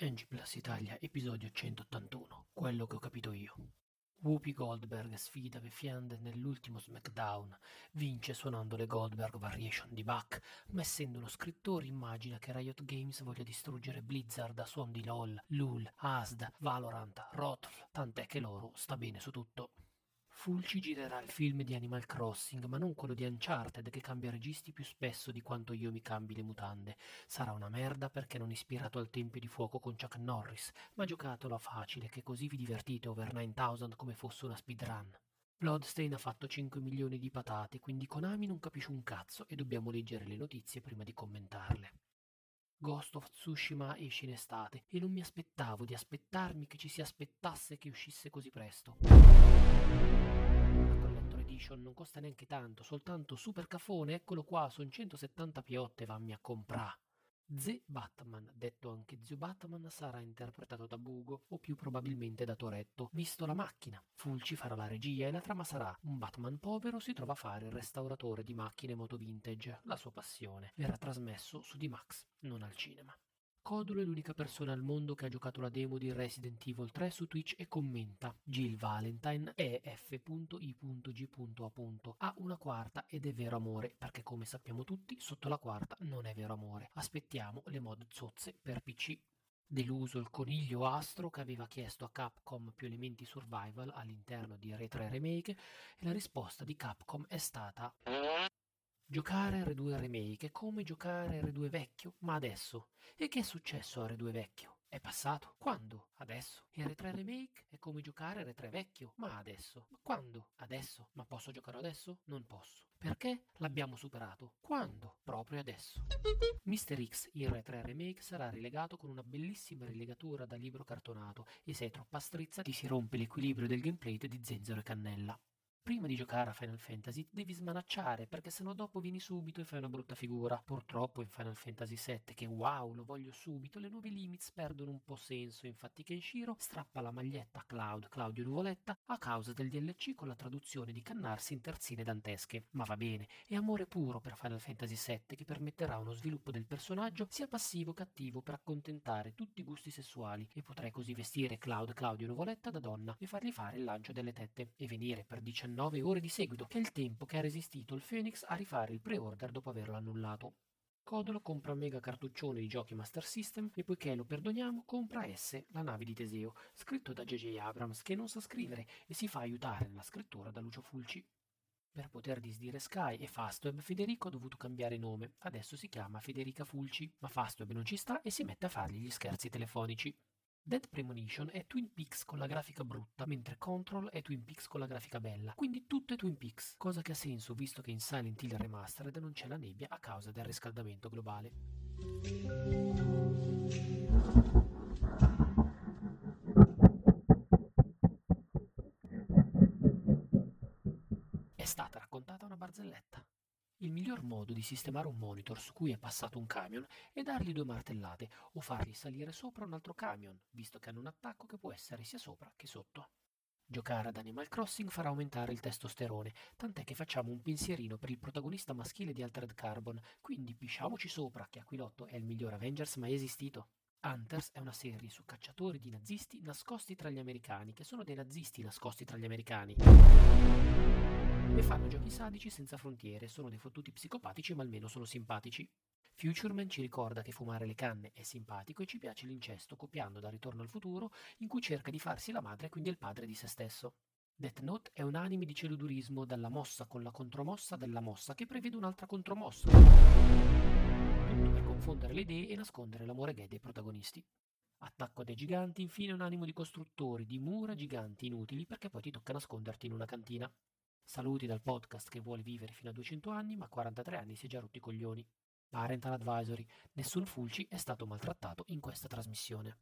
NG Plus Italia, episodio 181, quello che ho capito io. Whoopi Goldberg sfida The Fiend nell'ultimo SmackDown, vince suonando le Goldberg Variation di Bach, ma essendo uno scrittore immagina che Riot Games voglia distruggere Blizzard a suon di LOL, LUL, ASD, Valorant, Rotfl, tant'è che loro sta bene su tutto. Fulci girerà il film di Animal Crossing, ma non quello di Uncharted che cambia registi più spesso di quanto io mi cambi le mutande. Sarà una merda perché non ispirato al Tempio di Fuoco con Chuck Norris, ma giocatelo a facile che così vi divertite over 9000 come fosse una speedrun. Bloodstain ha fatto 5 milioni di patate, quindi Konami non capisce un cazzo e dobbiamo leggere le notizie prima di commentarle. Ghost of Tsushima esce in estate e non mi aspettavo di aspettarmi che ci si aspettasse che uscisse così presto. Edition non costa neanche tanto, soltanto super cafone, eccolo qua, sono 170 piotte, vammi a comprare. The Batman, detto anche Zio Batman, sarà interpretato da Bugo o più probabilmente da Toretto, visto la macchina. Fulci farà la regia e la trama sarà un Batman povero si trova a fare il restauratore di macchine moto vintage, la sua passione. Verrà trasmesso su D-Max, non al cinema. Codolo è l'unica persona al mondo che ha giocato la demo di Resident Evil 3 su Twitch e commenta. Jill Valentine è f.i.g.a. Ha una quarta ed è vero amore, perché come sappiamo tutti, sotto la quarta non è vero amore. Aspettiamo le mod zozze per PC. Deluso il coniglio astro che aveva chiesto a Capcom più elementi survival all'interno di Re 3 Remake e la risposta di Capcom è stata Giocare a R2 Remake è come giocare a R2 vecchio, ma adesso. E che è successo a R2 vecchio? È passato. Quando? Adesso. E R3 Remake è come giocare a R3 vecchio, ma adesso. Ma quando? Adesso. Ma posso giocare adesso? Non posso. Perché? L'abbiamo superato. Quando? Proprio adesso. Mr. X in R3 Remake sarà rilegato con una bellissima rilegatura da libro cartonato e se è troppa strizza ti si rompe l'equilibrio del gameplay di Zenzero e Cannella prima di giocare a Final Fantasy devi smanacciare perché sennò dopo vieni subito e fai una brutta figura. Purtroppo in Final Fantasy VII, che wow, lo voglio subito, le nuove limits perdono un po' senso, infatti Kenshiro strappa la maglietta a Cloud, Claudio Nuvoletta, a causa del DLC con la traduzione di cannarsi in terzine dantesche. Ma va bene, è amore puro per Final Fantasy VII che permetterà uno sviluppo del personaggio sia passivo che attivo per accontentare tutti i gusti sessuali e potrai così vestire Cloud Claudio Nuvoletta da donna e fargli fare il lancio delle tette e venire per 19 9 ore di seguito, che è il tempo che ha resistito il Phoenix a rifare il pre-order dopo averlo annullato. Codolo compra un mega cartuccione di giochi Master System e poiché lo perdoniamo compra S, la nave di Teseo, scritto da J.J. Abrams che non sa scrivere e si fa aiutare nella scrittura da Lucio Fulci. Per poter disdire Sky e Fastweb Federico ha dovuto cambiare nome, adesso si chiama Federica Fulci, ma Fastweb non ci sta e si mette a fargli gli scherzi telefonici. Dead Premonition è Twin Peaks con la grafica brutta, mentre Control è Twin Peaks con la grafica bella, quindi tutto è Twin Peaks, cosa che ha senso visto che in Silent Hill Remastered non c'è la nebbia a causa del riscaldamento globale. È stata raccontata una barzelletta. Il miglior modo di sistemare un monitor su cui è passato un camion è dargli due martellate o fargli salire sopra un altro camion, visto che hanno un attacco che può essere sia sopra che sotto. Giocare ad Animal Crossing farà aumentare il testosterone, tant'è che facciamo un pensierino per il protagonista maschile di Altered Carbon, quindi pisciamoci sopra che Aquilotto è il miglior Avengers mai esistito. Hunters è una serie su cacciatori di nazisti nascosti tra gli americani, che sono dei nazisti nascosti tra gli americani. E fanno giochi sadici senza frontiere, sono dei fottuti psicopatici ma almeno sono simpatici. Futureman ci ricorda che fumare le canne è simpatico e ci piace l'incesto, copiando da Ritorno al futuro, in cui cerca di farsi la madre e quindi il padre di se stesso. Death Note è un anime di celudurismo dalla mossa con la contromossa della mossa che prevede un'altra contromossa. Confondere le idee e nascondere l'amore gay dei protagonisti. Attacco dei giganti, infine un animo di costruttori di mura giganti inutili perché poi ti tocca nasconderti in una cantina. Saluti dal podcast che vuole vivere fino a 200 anni ma a 43 anni si è già rotti i coglioni. Parental Advisory, nessun Fulci è stato maltrattato in questa trasmissione.